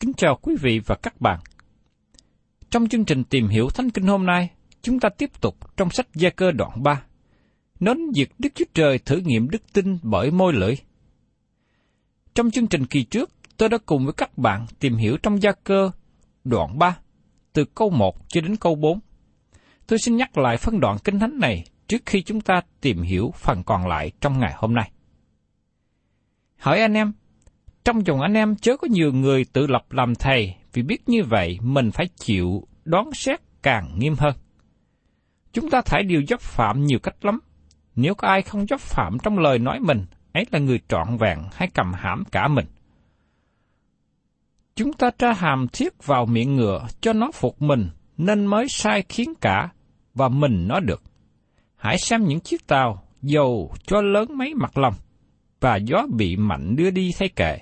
Kính chào quý vị và các bạn. Trong chương trình tìm hiểu Thánh Kinh hôm nay, chúng ta tiếp tục trong sách Gia Cơ đoạn 3. Nến việc Đức Chúa Trời thử nghiệm đức tin bởi môi lưỡi. Trong chương trình kỳ trước, tôi đã cùng với các bạn tìm hiểu trong Gia Cơ đoạn 3, từ câu 1 cho đến câu 4. Tôi xin nhắc lại phân đoạn kinh thánh này trước khi chúng ta tìm hiểu phần còn lại trong ngày hôm nay. Hỏi anh em, trong dòng anh em chớ có nhiều người tự lập làm thầy, vì biết như vậy mình phải chịu đón xét càng nghiêm hơn. Chúng ta thải điều dấp phạm nhiều cách lắm. Nếu có ai không dấp phạm trong lời nói mình, ấy là người trọn vẹn hay cầm hãm cả mình. Chúng ta tra hàm thiết vào miệng ngựa cho nó phục mình, nên mới sai khiến cả, và mình nó được. Hãy xem những chiếc tàu, dầu cho lớn mấy mặt lòng, và gió bị mạnh đưa đi thay kệ,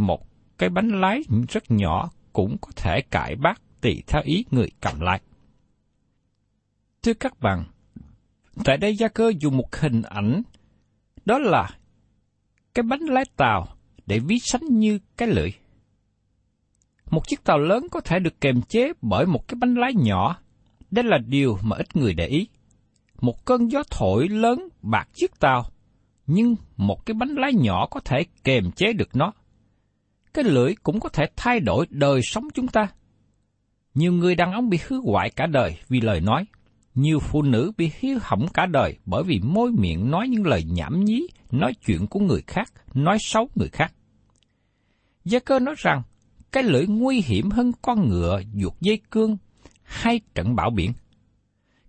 một cái bánh lái rất nhỏ cũng có thể cải bác tùy theo ý người cầm lái. Thưa các bạn, tại đây Gia Cơ dùng một hình ảnh, đó là cái bánh lái tàu để ví sánh như cái lưỡi. Một chiếc tàu lớn có thể được kềm chế bởi một cái bánh lái nhỏ. Đây là điều mà ít người để ý. Một cơn gió thổi lớn bạc chiếc tàu, nhưng một cái bánh lái nhỏ có thể kềm chế được nó. Cái lưỡi cũng có thể thay đổi đời sống chúng ta. Nhiều người đàn ông bị hư hoại cả đời vì lời nói. Nhiều phụ nữ bị hiếu hỏng cả đời bởi vì môi miệng nói những lời nhảm nhí, nói chuyện của người khác, nói xấu người khác. Gia cơ nói rằng, cái lưỡi nguy hiểm hơn con ngựa ruột dây cương hay trận bão biển.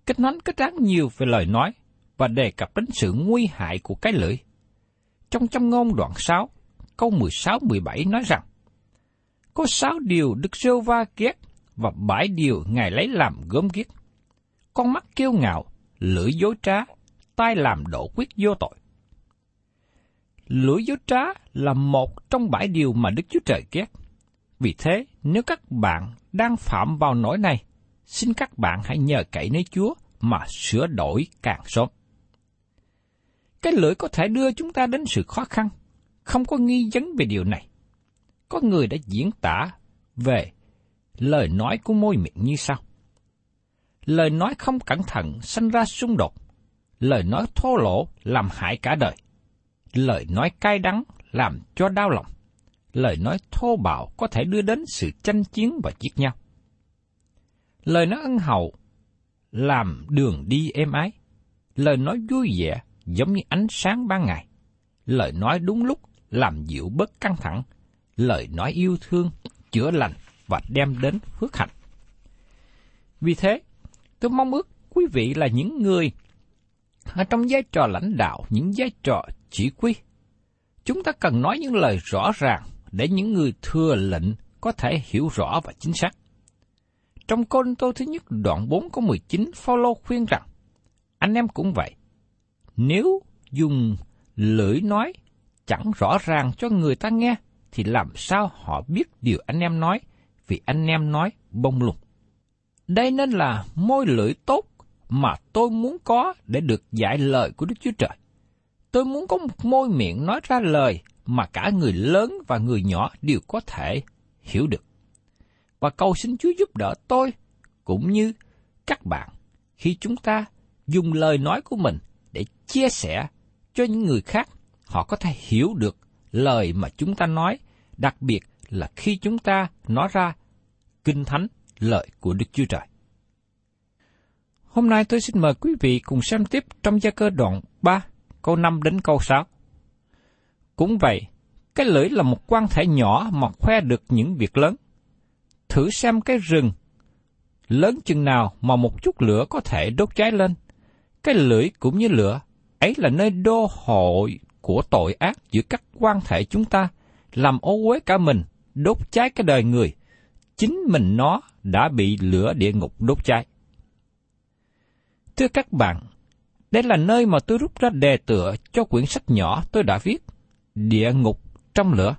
Kinh Thánh kết án nhiều về lời nói và đề cập đến sự nguy hại của cái lưỡi. Trong trong ngôn đoạn 6, câu 16-17 nói rằng, Có sáu điều Đức Sêu Va ghét và bảy điều Ngài lấy làm gớm ghét. Con mắt kiêu ngạo, lưỡi dối trá, tai làm đổ quyết vô tội. Lưỡi dối trá là một trong bảy điều mà Đức Chúa Trời ghét. Vì thế, nếu các bạn đang phạm vào nỗi này, xin các bạn hãy nhờ cậy nơi Chúa mà sửa đổi càng sớm. Cái lưỡi có thể đưa chúng ta đến sự khó khăn, không có nghi vấn về điều này. Có người đã diễn tả về lời nói của môi miệng như sau. Lời nói không cẩn thận sinh ra xung đột, lời nói thô lỗ làm hại cả đời, lời nói cay đắng làm cho đau lòng, lời nói thô bạo có thể đưa đến sự tranh chiến và giết nhau. Lời nói ân hậu làm đường đi êm ái. Lời nói vui vẻ giống như ánh sáng ban ngày. Lời nói đúng lúc làm dịu bớt căng thẳng. Lời nói yêu thương, chữa lành và đem đến phước hạnh. Vì thế, tôi mong ước quý vị là những người ở trong vai trò lãnh đạo, những vai trò chỉ huy. Chúng ta cần nói những lời rõ ràng để những người thừa lệnh có thể hiểu rõ và chính xác. Trong Côn Tô thứ nhất đoạn 4 có 19, Phaolô khuyên rằng, anh em cũng vậy. Nếu dùng lưỡi nói chẳng rõ ràng cho người ta nghe, thì làm sao họ biết điều anh em nói, vì anh em nói bông lùng. Đây nên là môi lưỡi tốt mà tôi muốn có để được giải lời của Đức Chúa Trời. Tôi muốn có một môi miệng nói ra lời mà cả người lớn và người nhỏ đều có thể hiểu được. Và cầu xin Chúa giúp đỡ tôi cũng như các bạn khi chúng ta dùng lời nói của mình để chia sẻ cho những người khác, họ có thể hiểu được lời mà chúng ta nói, đặc biệt là khi chúng ta nói ra kinh thánh lời của Đức Chúa Trời. Hôm nay tôi xin mời quý vị cùng xem tiếp trong gia cơ đoạn 3, câu 5 đến câu 6. Cũng vậy, cái lưỡi là một quan thể nhỏ mà khoe được những việc lớn. Thử xem cái rừng lớn chừng nào mà một chút lửa có thể đốt cháy lên. Cái lưỡi cũng như lửa, ấy là nơi đô hội của tội ác giữa các quan thể chúng ta, làm ô uế cả mình, đốt cháy cái đời người. Chính mình nó đã bị lửa địa ngục đốt cháy. Thưa các bạn, đây là nơi mà tôi rút ra đề tựa cho quyển sách nhỏ tôi đã viết, Địa ngục trong lửa.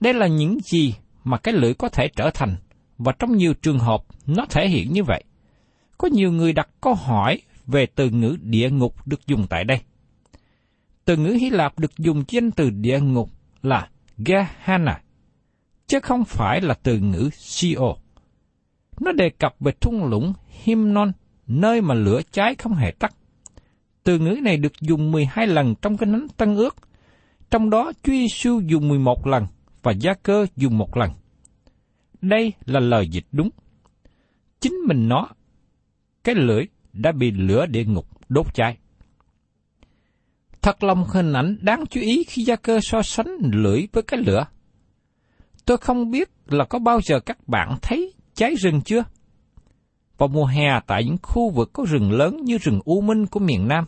Đây là những gì mà cái lưỡi có thể trở thành, và trong nhiều trường hợp nó thể hiện như vậy. Có nhiều người đặt câu hỏi về từ ngữ địa ngục được dùng tại đây. Từ ngữ Hy Lạp được dùng trên từ địa ngục là Gehenna, chứ không phải là từ ngữ Sio. Nó đề cập về thung lũng Himnon, nơi mà lửa cháy không hề tắt. Từ ngữ này được dùng 12 lần trong kinh thánh Tân ước, trong đó Chúa Giêsu dùng 11 lần và Gia Cơ dùng một lần. Đây là lời dịch đúng. Chính mình nó, cái lưỡi đã bị lửa địa ngục đốt cháy. Thật lòng hình ảnh đáng chú ý khi Gia Cơ so sánh lưỡi với cái lửa. Tôi không biết là có bao giờ các bạn thấy cháy rừng chưa? Vào mùa hè tại những khu vực có rừng lớn như rừng U Minh của miền Nam,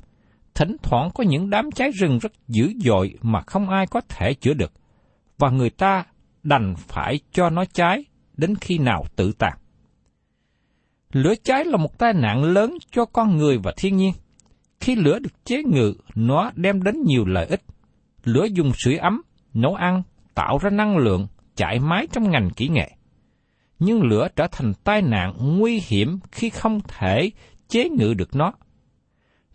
thỉnh thoảng có những đám cháy rừng rất dữ dội mà không ai có thể chữa được, và người ta đành phải cho nó cháy đến khi nào tự tàn. Lửa cháy là một tai nạn lớn cho con người và thiên nhiên. Khi lửa được chế ngự, nó đem đến nhiều lợi ích. Lửa dùng sưởi ấm, nấu ăn, tạo ra năng lượng, chạy máy trong ngành kỹ nghệ nhưng lửa trở thành tai nạn nguy hiểm khi không thể chế ngự được nó.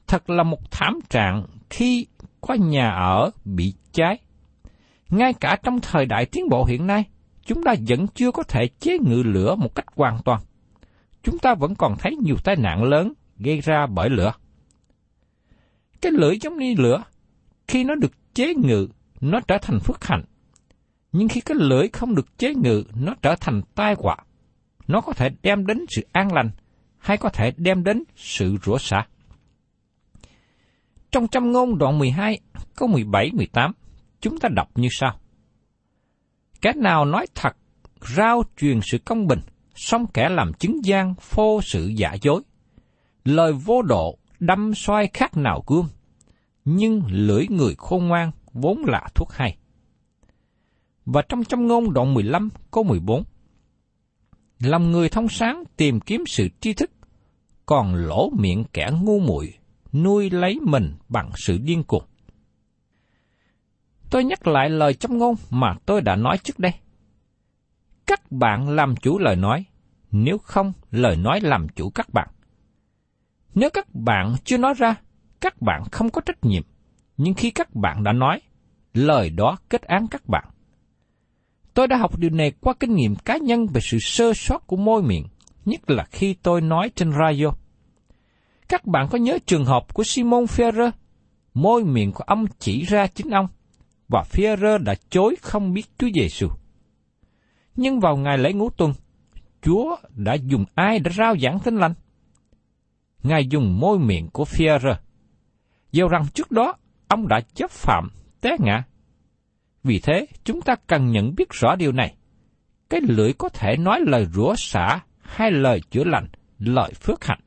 Thật là một thảm trạng khi có nhà ở bị cháy. Ngay cả trong thời đại tiến bộ hiện nay, chúng ta vẫn chưa có thể chế ngự lửa một cách hoàn toàn. Chúng ta vẫn còn thấy nhiều tai nạn lớn gây ra bởi lửa. Cái lưỡi giống như lửa, khi nó được chế ngự, nó trở thành phước hạnh nhưng khi cái lưỡi không được chế ngự, nó trở thành tai họa. Nó có thể đem đến sự an lành, hay có thể đem đến sự rủa xả. Trong trăm ngôn đoạn 12, câu 17-18, chúng ta đọc như sau. Kẻ nào nói thật, rao truyền sự công bình, song kẻ làm chứng gian phô sự giả dối. Lời vô độ đâm xoay khác nào gươm, nhưng lưỡi người khôn ngoan vốn là thuốc hay. Và trong trăm ngôn đoạn 15 câu 14 Lòng người thông sáng tìm kiếm sự tri thức, còn lỗ miệng kẻ ngu muội nuôi lấy mình bằng sự điên cuồng. Tôi nhắc lại lời châm ngôn mà tôi đã nói trước đây. Các bạn làm chủ lời nói, nếu không lời nói làm chủ các bạn. Nếu các bạn chưa nói ra, các bạn không có trách nhiệm, nhưng khi các bạn đã nói, lời đó kết án các bạn. Tôi đã học điều này qua kinh nghiệm cá nhân về sự sơ sót của môi miệng, nhất là khi tôi nói trên radio. Các bạn có nhớ trường hợp của Simon Ferrer? Môi miệng của ông chỉ ra chính ông, và Ferrer đã chối không biết Chúa Giêsu. Nhưng vào ngày lễ ngũ tuần, Chúa đã dùng ai để rao giảng thánh lành? Ngài dùng môi miệng của Pierre, rơ. Dầu rằng trước đó ông đã chấp phạm, té ngã. Vì thế, chúng ta cần nhận biết rõ điều này. Cái lưỡi có thể nói lời rủa xả hay lời chữa lành, lời phước hạnh.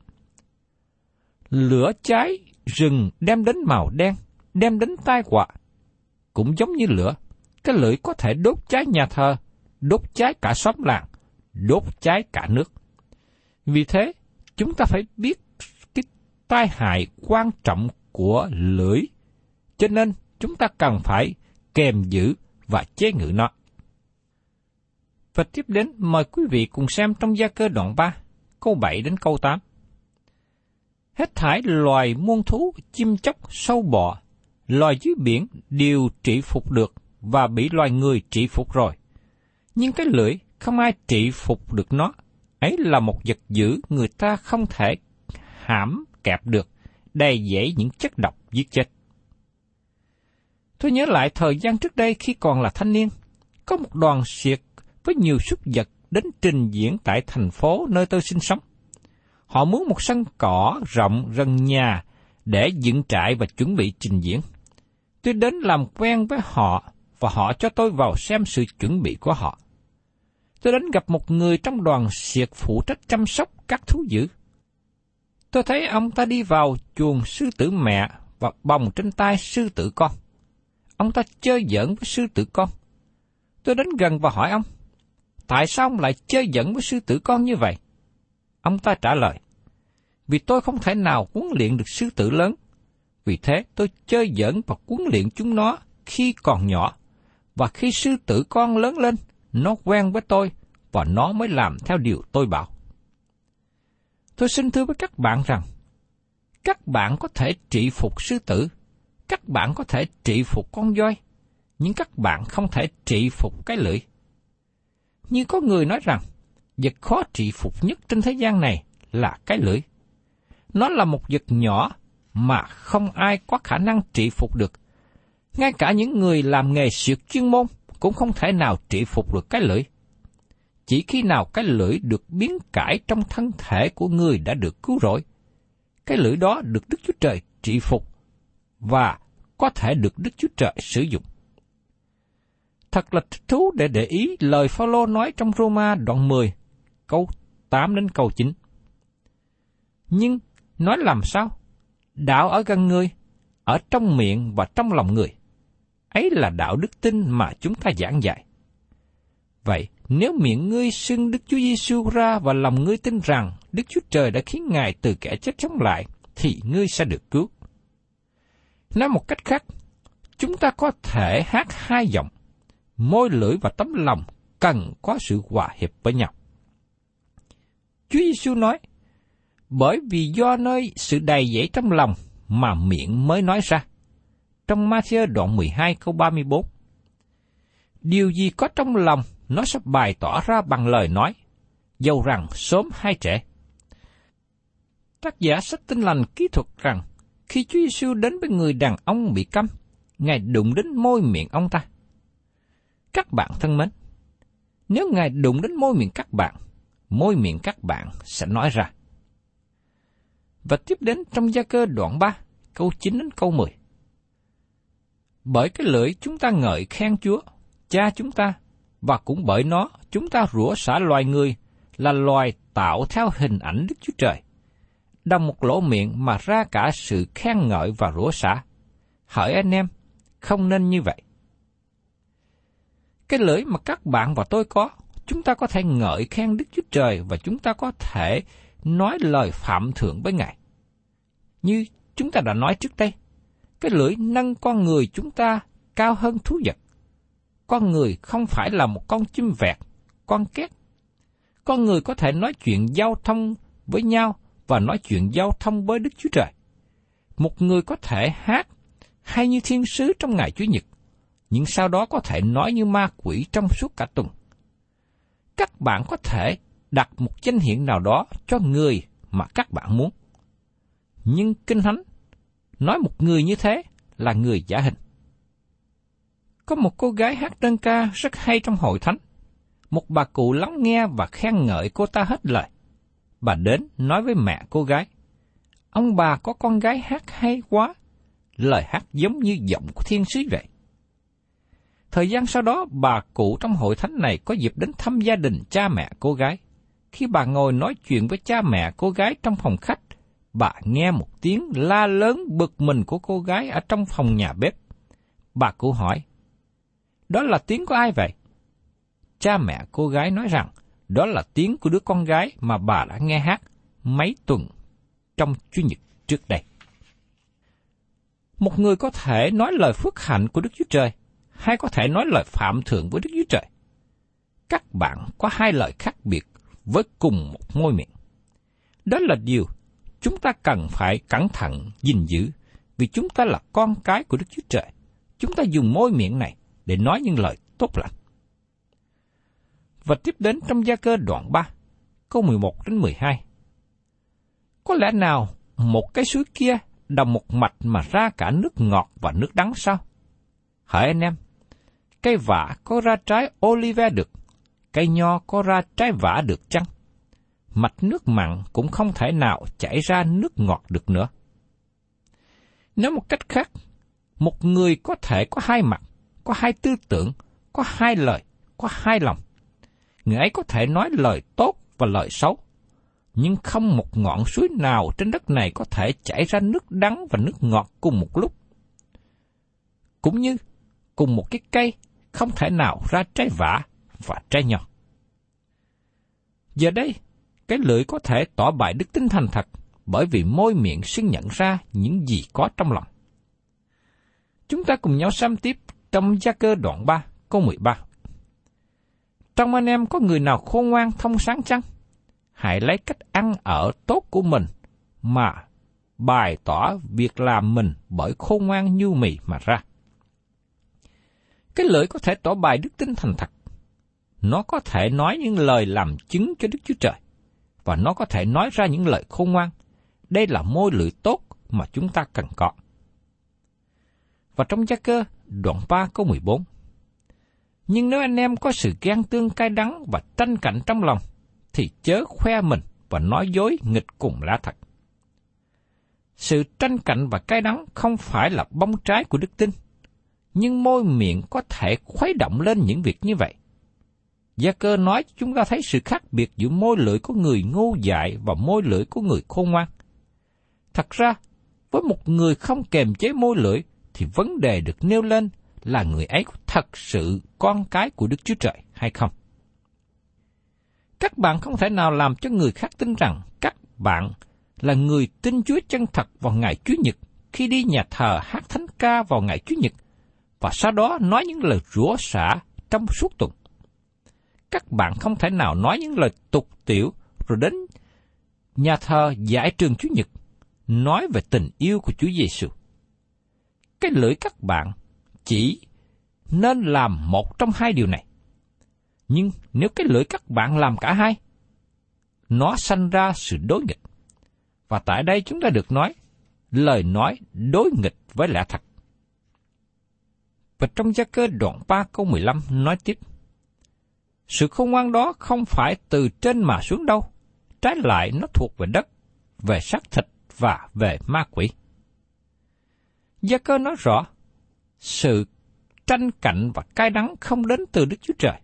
Lửa cháy rừng đem đến màu đen, đem đến tai họa. Cũng giống như lửa, cái lưỡi có thể đốt cháy nhà thờ, đốt cháy cả xóm làng, đốt cháy cả nước. Vì thế, chúng ta phải biết tai hại quan trọng của lưỡi, cho nên chúng ta cần phải kèm giữ và chế ngự nó. Và tiếp đến mời quý vị cùng xem trong gia cơ đoạn 3, câu 7 đến câu 8. Hết thải loài muôn thú, chim chóc, sâu bọ, loài dưới biển đều trị phục được và bị loài người trị phục rồi. Nhưng cái lưỡi không ai trị phục được nó. Ấy là một vật dữ người ta không thể hãm kẹp được, đầy dễ những chất độc giết chết. Tôi nhớ lại thời gian trước đây khi còn là thanh niên, có một đoàn siệt với nhiều súc vật đến trình diễn tại thành phố nơi tôi sinh sống. Họ muốn một sân cỏ rộng gần nhà để dựng trại và chuẩn bị trình diễn. Tôi đến làm quen với họ và họ cho tôi vào xem sự chuẩn bị của họ. Tôi đến gặp một người trong đoàn siệt phụ trách chăm sóc các thú dữ. Tôi thấy ông ta đi vào chuồng sư tử mẹ và bồng trên tay sư tử con. Ông ta chơi giỡn với sư tử con. Tôi đến gần và hỏi ông, tại sao ông lại chơi giỡn với sư tử con như vậy? Ông ta trả lời, vì tôi không thể nào huấn luyện được sư tử lớn. Vì thế tôi chơi giỡn và huấn luyện chúng nó khi còn nhỏ. Và khi sư tử con lớn lên, nó quen với tôi và nó mới làm theo điều tôi bảo. Tôi xin thưa với các bạn rằng, các bạn có thể trị phục sư tử, các bạn có thể trị phục con voi, nhưng các bạn không thể trị phục cái lưỡi. Như có người nói rằng, vật khó trị phục nhất trên thế gian này là cái lưỡi. Nó là một vật nhỏ mà không ai có khả năng trị phục được. Ngay cả những người làm nghề siệt chuyên môn cũng không thể nào trị phục được cái lưỡi. Chỉ khi nào cái lưỡi được biến cải trong thân thể của người đã được cứu rỗi, cái lưỡi đó được Đức Chúa Trời trị phục và có thể được Đức Chúa Trời sử dụng. Thật là thích thú để để ý lời Phaolô nói trong Roma đoạn 10, câu 8 đến câu 9. Nhưng nói làm sao? Đạo ở gần người, ở trong miệng và trong lòng người. Ấy là đạo đức tin mà chúng ta giảng dạy. Vậy, nếu miệng ngươi xưng Đức Chúa Giêsu ra và lòng ngươi tin rằng Đức Chúa Trời đã khiến Ngài từ kẻ chết sống lại, thì ngươi sẽ được cứu. Nói một cách khác, chúng ta có thể hát hai giọng, môi lưỡi và tấm lòng cần có sự hòa hiệp với nhau. Chúa Giêsu nói, bởi vì do nơi sự đầy dẫy trong lòng mà miệng mới nói ra. Trong Matthew đoạn 12 câu 34 Điều gì có trong lòng nó sẽ bày tỏ ra bằng lời nói, dầu rằng sớm hay trễ. Tác giả sách tinh lành kỹ thuật rằng, khi Chúa Giêsu đến với người đàn ông bị câm, Ngài đụng đến môi miệng ông ta. Các bạn thân mến, nếu Ngài đụng đến môi miệng các bạn, môi miệng các bạn sẽ nói ra. Và tiếp đến trong gia cơ đoạn 3, câu 9 đến câu 10. Bởi cái lưỡi chúng ta ngợi khen Chúa, cha chúng ta, và cũng bởi nó chúng ta rủa xả loài người là loài tạo theo hình ảnh Đức Chúa Trời. Đồng một lỗ miệng mà ra cả sự khen ngợi và rủa xả. Hỡi anh em, không nên như vậy. Cái lưỡi mà các bạn và tôi có, chúng ta có thể ngợi khen Đức Chúa Trời và chúng ta có thể nói lời phạm thượng với Ngài. Như chúng ta đã nói trước đây, cái lưỡi nâng con người chúng ta cao hơn thú vật con người không phải là một con chim vẹt, con két. Con người có thể nói chuyện giao thông với nhau và nói chuyện giao thông với Đức Chúa Trời. Một người có thể hát hay như thiên sứ trong ngày Chủ nhật, nhưng sau đó có thể nói như ma quỷ trong suốt cả tuần. Các bạn có thể đặt một danh hiệu nào đó cho người mà các bạn muốn. Nhưng Kinh Thánh nói một người như thế là người giả hình. Có một cô gái hát đơn ca rất hay trong hội thánh. một bà cụ lắng nghe và khen ngợi cô ta hết lời. Bà đến nói với mẹ cô gái, ông bà có con gái hát hay quá, lời hát giống như giọng của thiên sứ vậy. Thời gian sau đó, bà cụ trong hội thánh này có dịp đến thăm gia đình cha mẹ cô gái. Khi bà ngồi nói chuyện với cha mẹ cô gái trong phòng khách, bà nghe một tiếng la lớn bực mình của cô gái ở trong phòng nhà bếp. Bà cụ hỏi, đó là tiếng của ai vậy? Cha mẹ cô gái nói rằng, đó là tiếng của đứa con gái mà bà đã nghe hát mấy tuần trong Chủ nhật trước đây. Một người có thể nói lời phước hạnh của Đức Chúa Trời, hay có thể nói lời phạm thượng với Đức Chúa Trời. Các bạn có hai lời khác biệt với cùng một ngôi miệng. Đó là điều chúng ta cần phải cẩn thận gìn giữ, vì chúng ta là con cái của Đức Chúa Trời. Chúng ta dùng môi miệng này để nói những lời tốt lành. Và tiếp đến trong gia cơ đoạn 3, câu 11 đến 12. Có lẽ nào một cái suối kia đồng một mạch mà ra cả nước ngọt và nước đắng sao? Hỡi anh em, cây vả có ra trái olive được, cây nho có ra trái vả được chăng? Mạch nước mặn cũng không thể nào chảy ra nước ngọt được nữa. Nói một cách khác, một người có thể có hai mặt, có hai tư tưởng, có hai lời, có hai lòng. Người ấy có thể nói lời tốt và lời xấu, nhưng không một ngọn suối nào trên đất này có thể chảy ra nước đắng và nước ngọt cùng một lúc. Cũng như cùng một cái cây không thể nào ra trái vả và trái nho. Giờ đây, cái lưỡi có thể tỏ bại đức tính thành thật bởi vì môi miệng xưng nhận ra những gì có trong lòng. Chúng ta cùng nhau xem tiếp trong gia cơ đoạn 3, câu 13. Trong anh em có người nào khôn ngoan thông sáng chăng? Hãy lấy cách ăn ở tốt của mình mà bày tỏ việc làm mình bởi khôn ngoan như mì mà ra. Cái lưỡi có thể tỏ bài đức tin thành thật. Nó có thể nói những lời làm chứng cho Đức Chúa Trời. Và nó có thể nói ra những lời khôn ngoan. Đây là môi lưỡi tốt mà chúng ta cần có. Và trong gia cơ, đoạn 3 câu 14. Nhưng nếu anh em có sự ghen tương cay đắng và tranh cạnh trong lòng, thì chớ khoe mình và nói dối nghịch cùng lá thật. Sự tranh cạnh và cay đắng không phải là bông trái của đức tin, nhưng môi miệng có thể khuấy động lên những việc như vậy. Gia cơ nói chúng ta thấy sự khác biệt giữa môi lưỡi của người ngu dại và môi lưỡi của người khôn ngoan. Thật ra, với một người không kềm chế môi lưỡi, thì vấn đề được nêu lên là người ấy thật sự con cái của Đức Chúa Trời hay không. Các bạn không thể nào làm cho người khác tin rằng các bạn là người tin Chúa chân thật vào ngày Chúa Nhật khi đi nhà thờ hát thánh ca vào ngày Chúa Nhật và sau đó nói những lời rủa xả trong suốt tuần. Các bạn không thể nào nói những lời tục tiểu rồi đến nhà thờ giải trường Chúa Nhật nói về tình yêu của Chúa Giêsu. Cái lưỡi các bạn chỉ nên làm một trong hai điều này. Nhưng nếu cái lưỡi các bạn làm cả hai, nó sanh ra sự đối nghịch. Và tại đây chúng ta được nói, lời nói đối nghịch với lẽ thật. Và trong gia cơ đoạn 3 câu 15 nói tiếp, Sự khôn ngoan đó không phải từ trên mà xuống đâu, trái lại nó thuộc về đất, về xác thịt và về ma quỷ. Gia cơ nói rõ, sự tranh cạnh và cay đắng không đến từ Đức Chúa Trời.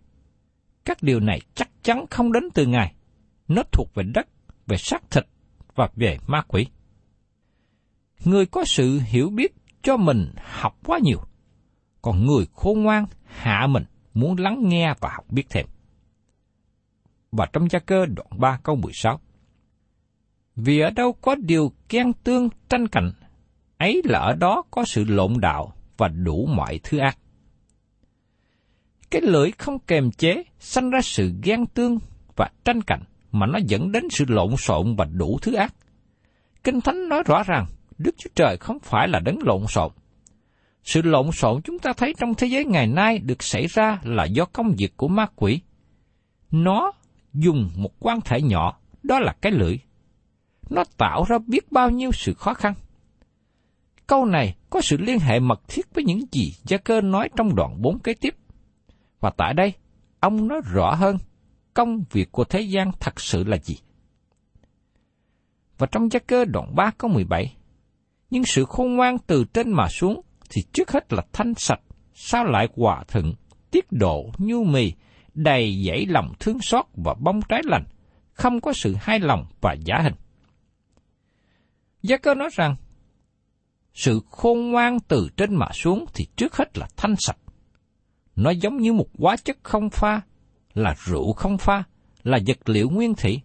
Các điều này chắc chắn không đến từ Ngài. Nó thuộc về đất, về xác thịt và về ma quỷ. Người có sự hiểu biết cho mình học quá nhiều, còn người khôn ngoan hạ mình muốn lắng nghe và học biết thêm. Và trong gia cơ đoạn 3 câu 16 Vì ở đâu có điều ghen tương tranh cạnh, ấy là ở đó có sự lộn đạo và đủ mọi thứ ác. Cái lưỡi không kềm chế sanh ra sự ghen tương và tranh cạnh mà nó dẫn đến sự lộn xộn và đủ thứ ác. Kinh Thánh nói rõ ràng Đức Chúa Trời không phải là đấng lộn xộn. Sự lộn xộn chúng ta thấy trong thế giới ngày nay được xảy ra là do công việc của ma quỷ. Nó dùng một quan thể nhỏ, đó là cái lưỡi. Nó tạo ra biết bao nhiêu sự khó khăn. Câu này có sự liên hệ mật thiết với những gì Gia cơ nói trong đoạn 4 kế tiếp. Và tại đây, ông nói rõ hơn công việc của thế gian thật sự là gì. Và trong gia cơ đoạn 3 câu 17, nhưng sự khôn ngoan từ trên mà xuống thì trước hết là thanh sạch, sao lại hòa thuận, tiết độ, nhu mì, đầy dẫy lòng thương xót và bông trái lành, không có sự hai lòng và giả hình. Gia cơ nói rằng, sự khôn ngoan từ trên mà xuống thì trước hết là thanh sạch. Nó giống như một hóa chất không pha, là rượu không pha, là vật liệu nguyên thủy.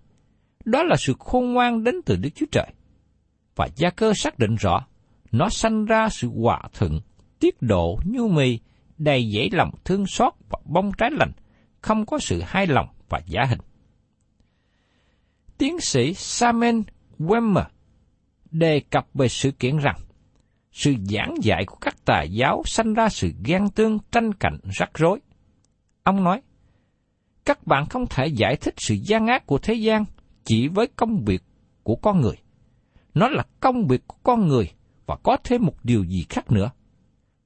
Đó là sự khôn ngoan đến từ Đức Chúa Trời. Và gia cơ xác định rõ, nó sanh ra sự hòa thuận, tiết độ, nhu mì, đầy dễ lòng thương xót và bông trái lành, không có sự hai lòng và giả hình. Tiến sĩ samen Wemmer đề cập về sự kiện rằng sự giảng dạy của các tà giáo sanh ra sự ghen tương tranh cạnh rắc rối. Ông nói, các bạn không thể giải thích sự gian ác của thế gian chỉ với công việc của con người. Nó là công việc của con người và có thêm một điều gì khác nữa.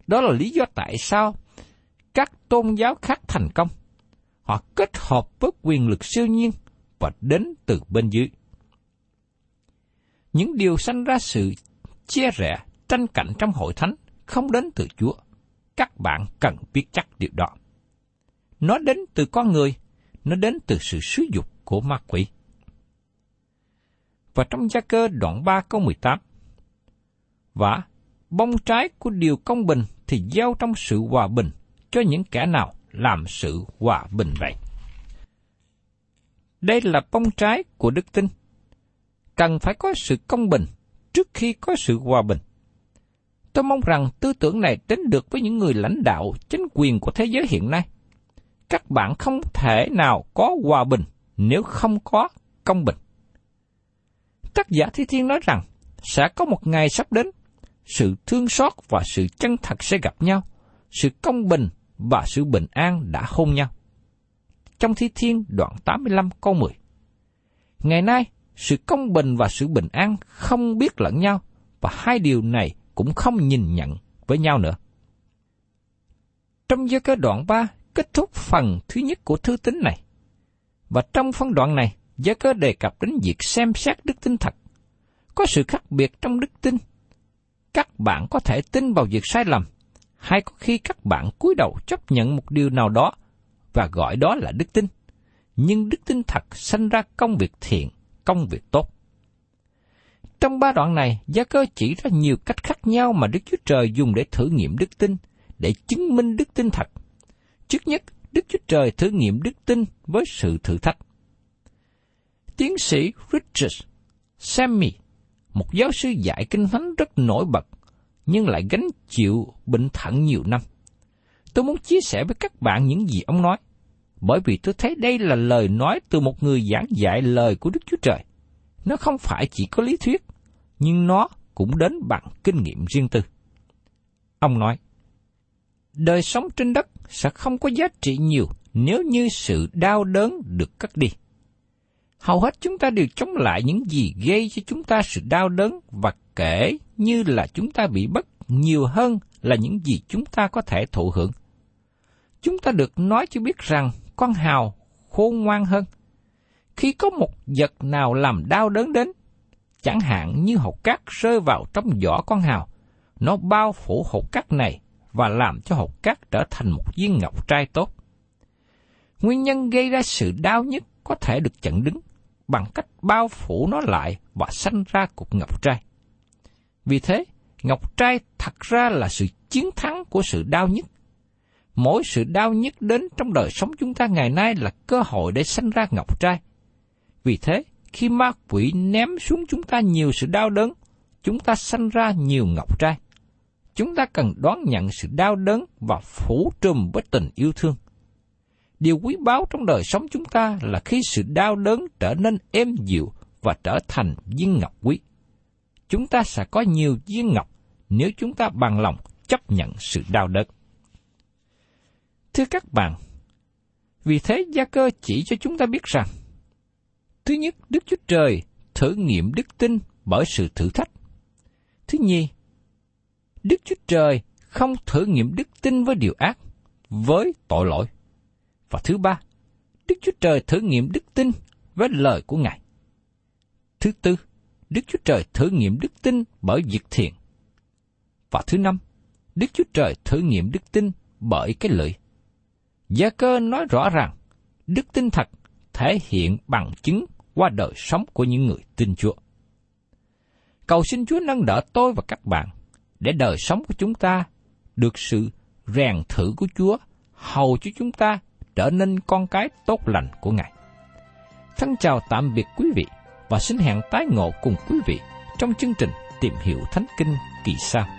Đó là lý do tại sao các tôn giáo khác thành công. Họ kết hợp với quyền lực siêu nhiên và đến từ bên dưới. Những điều sanh ra sự chia rẽ, tranh cạnh trong hội thánh không đến từ Chúa. Các bạn cần biết chắc điều đó. Nó đến từ con người, nó đến từ sự sử dục của ma quỷ. Và trong gia cơ đoạn 3 câu 18, Và bông trái của điều công bình thì gieo trong sự hòa bình cho những kẻ nào làm sự hòa bình vậy. Đây là bông trái của đức tin. Cần phải có sự công bình trước khi có sự hòa bình. Tôi mong rằng tư tưởng này đến được với những người lãnh đạo chính quyền của thế giới hiện nay. Các bạn không thể nào có hòa bình nếu không có công bình. Tác giả Thi Thiên nói rằng sẽ có một ngày sắp đến, sự thương xót và sự chân thật sẽ gặp nhau, sự công bình và sự bình an đã hôn nhau. Trong Thi Thiên đoạn 85 câu 10 Ngày nay, sự công bình và sự bình an không biết lẫn nhau, và hai điều này cũng không nhìn nhận với nhau nữa. Trong giơ cơ đoạn 3 kết thúc phần thứ nhất của thư tín này. Và trong phân đoạn này, giơ cơ đề cập đến việc xem xét đức tin thật. Có sự khác biệt trong đức tin. Các bạn có thể tin vào việc sai lầm, hay có khi các bạn cúi đầu chấp nhận một điều nào đó và gọi đó là đức tin. Nhưng đức tin thật sanh ra công việc thiện, công việc tốt. Trong ba đoạn này, Gia cơ chỉ ra nhiều cách khác nhau mà Đức Chúa Trời dùng để thử nghiệm đức tin, để chứng minh đức tin thật. Trước nhất, Đức Chúa Trời thử nghiệm đức tin với sự thử thách. Tiến sĩ Richard Sammy, một giáo sư dạy kinh thánh rất nổi bật, nhưng lại gánh chịu bệnh thận nhiều năm. Tôi muốn chia sẻ với các bạn những gì ông nói, bởi vì tôi thấy đây là lời nói từ một người giảng dạy lời của Đức Chúa Trời. Nó không phải chỉ có lý thuyết, nhưng nó cũng đến bằng kinh nghiệm riêng tư. Ông nói, đời sống trên đất sẽ không có giá trị nhiều nếu như sự đau đớn được cắt đi. Hầu hết chúng ta đều chống lại những gì gây cho chúng ta sự đau đớn và kể như là chúng ta bị bất nhiều hơn là những gì chúng ta có thể thụ hưởng. Chúng ta được nói cho biết rằng con hào khôn ngoan hơn. Khi có một vật nào làm đau đớn đến, chẳng hạn như hột cát rơi vào trong vỏ con hào, nó bao phủ hột cát này và làm cho hột cát trở thành một viên ngọc trai tốt. Nguyên nhân gây ra sự đau nhất có thể được chặn đứng bằng cách bao phủ nó lại và sanh ra cục ngọc trai. Vì thế, ngọc trai thật ra là sự chiến thắng của sự đau nhất. Mỗi sự đau nhất đến trong đời sống chúng ta ngày nay là cơ hội để sanh ra ngọc trai. Vì thế, khi ma quỷ ném xuống chúng ta nhiều sự đau đớn, chúng ta sanh ra nhiều ngọc trai chúng ta cần đón nhận sự đau đớn và phủ trùm với tình yêu thương. Điều quý báu trong đời sống chúng ta là khi sự đau đớn trở nên êm dịu và trở thành viên ngọc quý. Chúng ta sẽ có nhiều viên ngọc nếu chúng ta bằng lòng chấp nhận sự đau đớn. Thưa các bạn, vì thế gia cơ chỉ cho chúng ta biết rằng, thứ nhất, Đức Chúa Trời thử nghiệm đức tin bởi sự thử thách. Thứ nhì, Đức Chúa Trời không thử nghiệm đức tin với điều ác, với tội lỗi. Và thứ ba, Đức Chúa Trời thử nghiệm đức tin với lời của Ngài. Thứ tư, Đức Chúa Trời thử nghiệm đức tin bởi việc thiện. Và thứ năm, Đức Chúa Trời thử nghiệm đức tin bởi cái lưỡi. Gia cơ nói rõ rằng, đức tin thật thể hiện bằng chứng qua đời sống của những người tin Chúa. Cầu xin Chúa nâng đỡ tôi và các bạn để đời sống của chúng ta được sự rèn thử của Chúa, hầu cho chúng ta trở nên con cái tốt lành của Ngài. Thân chào tạm biệt quý vị và xin hẹn tái ngộ cùng quý vị trong chương trình Tìm hiểu Thánh Kinh kỳ sau.